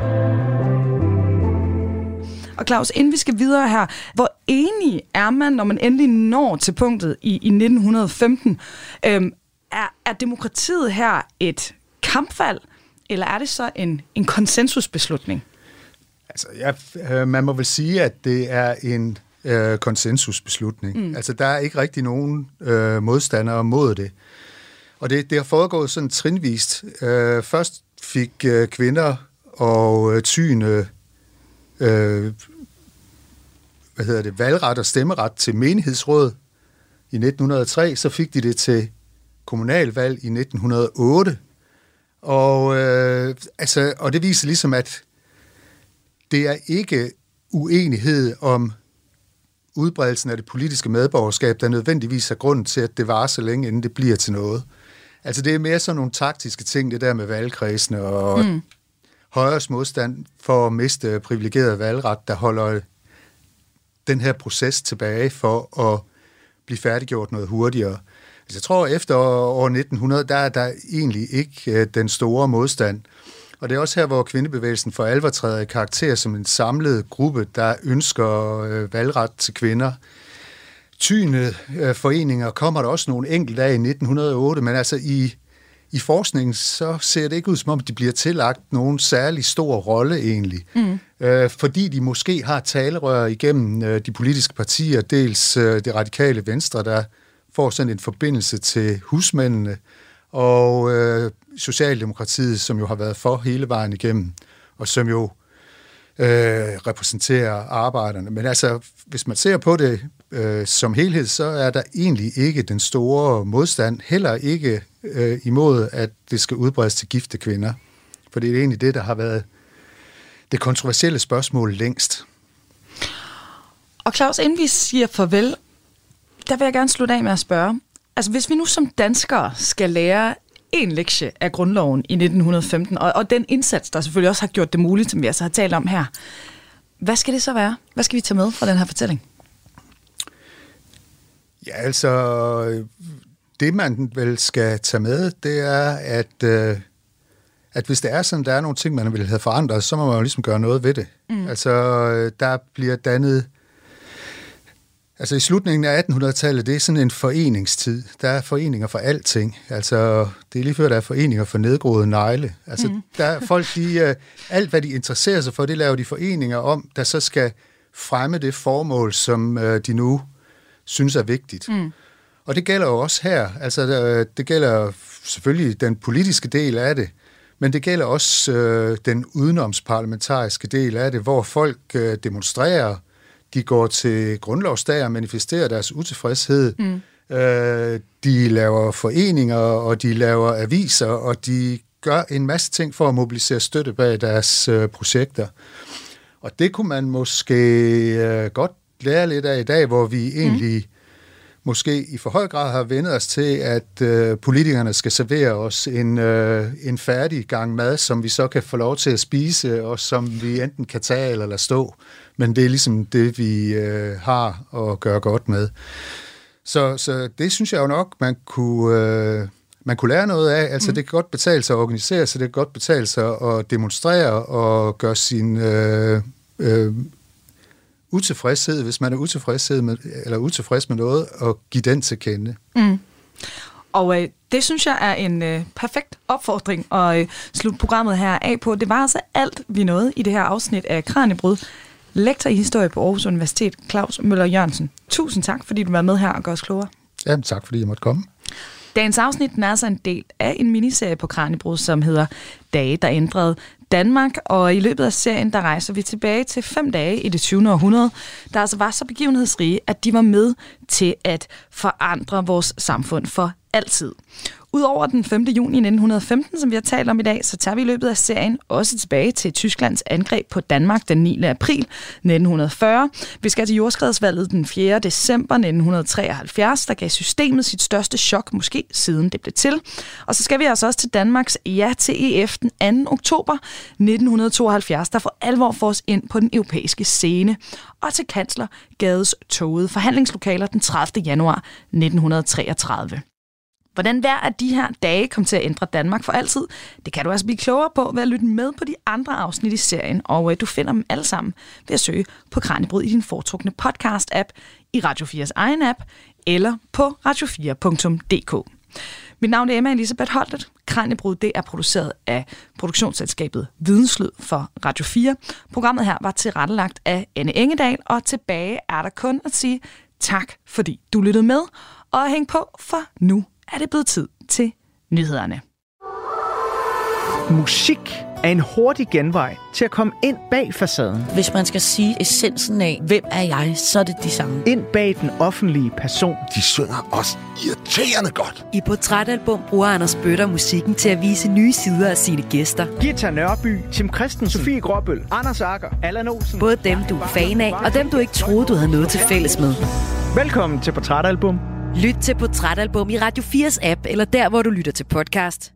Speaker 4: Og Claus, inden vi skal videre her, hvor enig er man, når man endelig når til punktet i, i 1915? Øhm, er, er demokratiet her et kampvalg, eller er det så en, en konsensusbeslutning?
Speaker 5: Altså, ja, øh, man må vel sige, at det er en øh, konsensusbeslutning. Mm. Altså, der er ikke rigtig nogen øh, modstandere mod det. Og det, det har foregået sådan trinvist. Øh, først fik øh, kvinder og øh, tyne øh, hvad hedder det, valgret og stemmeret til menighedsråd i 1903, så fik de det til kommunalvalg i 1908. Og, øh, altså, og det viser ligesom, at det er ikke uenighed om udbredelsen af det politiske medborgerskab, der nødvendigvis er grunden til, at det var så længe, inden det bliver til noget. Altså det er mere sådan nogle taktiske ting, det der med valgkredsene og mm højres modstand for at miste privilegeret valgret, der holder den her proces tilbage for at blive færdiggjort noget hurtigere. Altså jeg tror, efter år 1900, der er der egentlig ikke øh, den store modstand. Og det er også her, hvor kvindebevægelsen for alvor træder i karakter som en samlet gruppe, der ønsker øh, valgret til kvinder. Tyne øh, foreninger kommer der også nogle enkelte af i 1908, men altså i, i forskningen, så ser det ikke ud som om, de bliver tillagt nogen særlig stor rolle egentlig. Mm. Øh, fordi de måske har talerør igennem øh, de politiske partier, dels øh, det radikale venstre, der får sådan en forbindelse til husmændene, og øh, Socialdemokratiet, som jo har været for hele vejen igennem, og som jo øh, repræsenterer arbejderne. Men altså, hvis man ser på det øh, som helhed, så er der egentlig ikke den store modstand, heller ikke øh, imod, at det skal udbredes til gifte kvinder. For det er egentlig det, der har været det kontroversielle spørgsmål længst.
Speaker 4: Og Claus, inden vi siger farvel, der vil jeg gerne slutte af med at spørge. Altså, hvis vi nu som danskere skal lære en lektie af grundloven i 1915, og, og den indsats, der selvfølgelig også har gjort det muligt, som vi altså har talt om her, hvad skal det så være? Hvad skal vi tage med fra den her fortælling?
Speaker 5: Ja, altså, det man vel skal tage med, det er, at, øh, at hvis det er sådan, der er nogle ting, man vil have forandret, så må man jo ligesom gøre noget ved det. Mm. Altså, der bliver dannet Altså i slutningen af 1800-tallet, det er sådan en foreningstid. Der er foreninger for alting. Altså det er lige før, der er foreninger for nedgroede negle. Altså mm. der er folk, de, uh, alt hvad de interesserer sig for, det laver de foreninger om, der så skal fremme det formål, som de nu synes er vigtigt. Mm. Og det gælder jo også her. Altså uh, det gælder selvfølgelig den politiske del af det, men det gælder også uh, den udenomsparlamentariske del af det, hvor folk uh, demonstrerer, de går til grundlovsdag og manifesterer deres utilfredshed. Mm. Øh, de laver foreninger, og de laver aviser, og de gør en masse ting for at mobilisere støtte bag deres øh, projekter. Og det kunne man måske øh, godt lære lidt af i dag, hvor vi egentlig mm. Måske i for høj grad har vendet os til, at øh, politikerne skal servere os en, øh, en færdig gang mad, som vi så kan få lov til at spise, og som vi enten kan tage eller lade stå men det er ligesom det, vi øh, har at gøre godt med. Så, så det synes jeg jo nok, man kunne, øh, man kunne lære noget af. Altså, mm. det kan godt betale sig at organisere sig, det kan godt betale sig at demonstrere og gøre sin øh, øh, utilfredshed, hvis man er utilfredshed med, eller utilfreds med noget, og give den til kende.
Speaker 4: Mm. Og øh, det synes jeg er en øh, perfekt opfordring at øh, slutte programmet her af på. Det var altså alt, vi nåede i det her afsnit af Kranjebrud. Lektor i historie på Aarhus Universitet, Claus Møller Jørgensen. Tusind tak, fordi du var med her og gør os klogere.
Speaker 5: Jamen, tak fordi jeg måtte komme.
Speaker 4: Dagens afsnit er altså en del af en miniserie på Kranjebrud, som hedder Dage, der ændrede Danmark, og i løbet af serien, der rejser vi tilbage til fem dage i det 20. århundrede, der altså var så begivenhedsrige, at de var med til at forandre vores samfund for altid. Udover den 5. juni 1915, som vi har talt om i dag, så tager vi i løbet af serien også tilbage til Tysklands angreb på Danmark den 9. april 1940. Vi skal til jordskredsvalget den 4. december 1973, der gav systemet sit største chok, måske siden det blev til. Og så skal vi altså også til Danmarks ja til EF den 2. oktober 1972, der for alvor får os ind på den europæiske scene. Og til kansler Gades tågede forhandlingslokaler den 30. januar 1933. Hvordan hver af de her dage kom til at ændre Danmark for altid, det kan du altså blive klogere på ved at lytte med på de andre afsnit i serien, og øh, du finder dem alle sammen ved at søge på Kranjebrud i din foretrukne podcast-app, i Radio 4's egen app, eller på radio4.dk. Mit navn er Emma Elisabeth Holtet. Kranjebrud det er produceret af produktionsselskabet Videnslød for Radio 4. Programmet her var tilrettelagt af Anne Engedal, og tilbage er der kun at sige tak, fordi du lyttede med, og hæng på, for nu er det blevet tid til nyhederne.
Speaker 7: Musik er en hurtig genvej til at komme ind bag facaden.
Speaker 8: Hvis man skal sige essensen af, hvem er jeg, så er det de samme.
Speaker 7: Ind bag den offentlige person.
Speaker 9: De synger også irriterende godt.
Speaker 2: I Portrætalbum bruger Anders Bøtter musikken til at vise nye sider af sine gæster.
Speaker 7: Gita Nørby, Tim Christensen, Sofie Gråbøl, Anders Akker, Allan Olsen.
Speaker 2: Både dem, du er fan af, og dem, du ikke troede, du havde noget til fælles med.
Speaker 7: Velkommen til Portrætalbum.
Speaker 2: Lyt til Portrætalbum i Radio 4's app, eller der, hvor du lytter til podcast.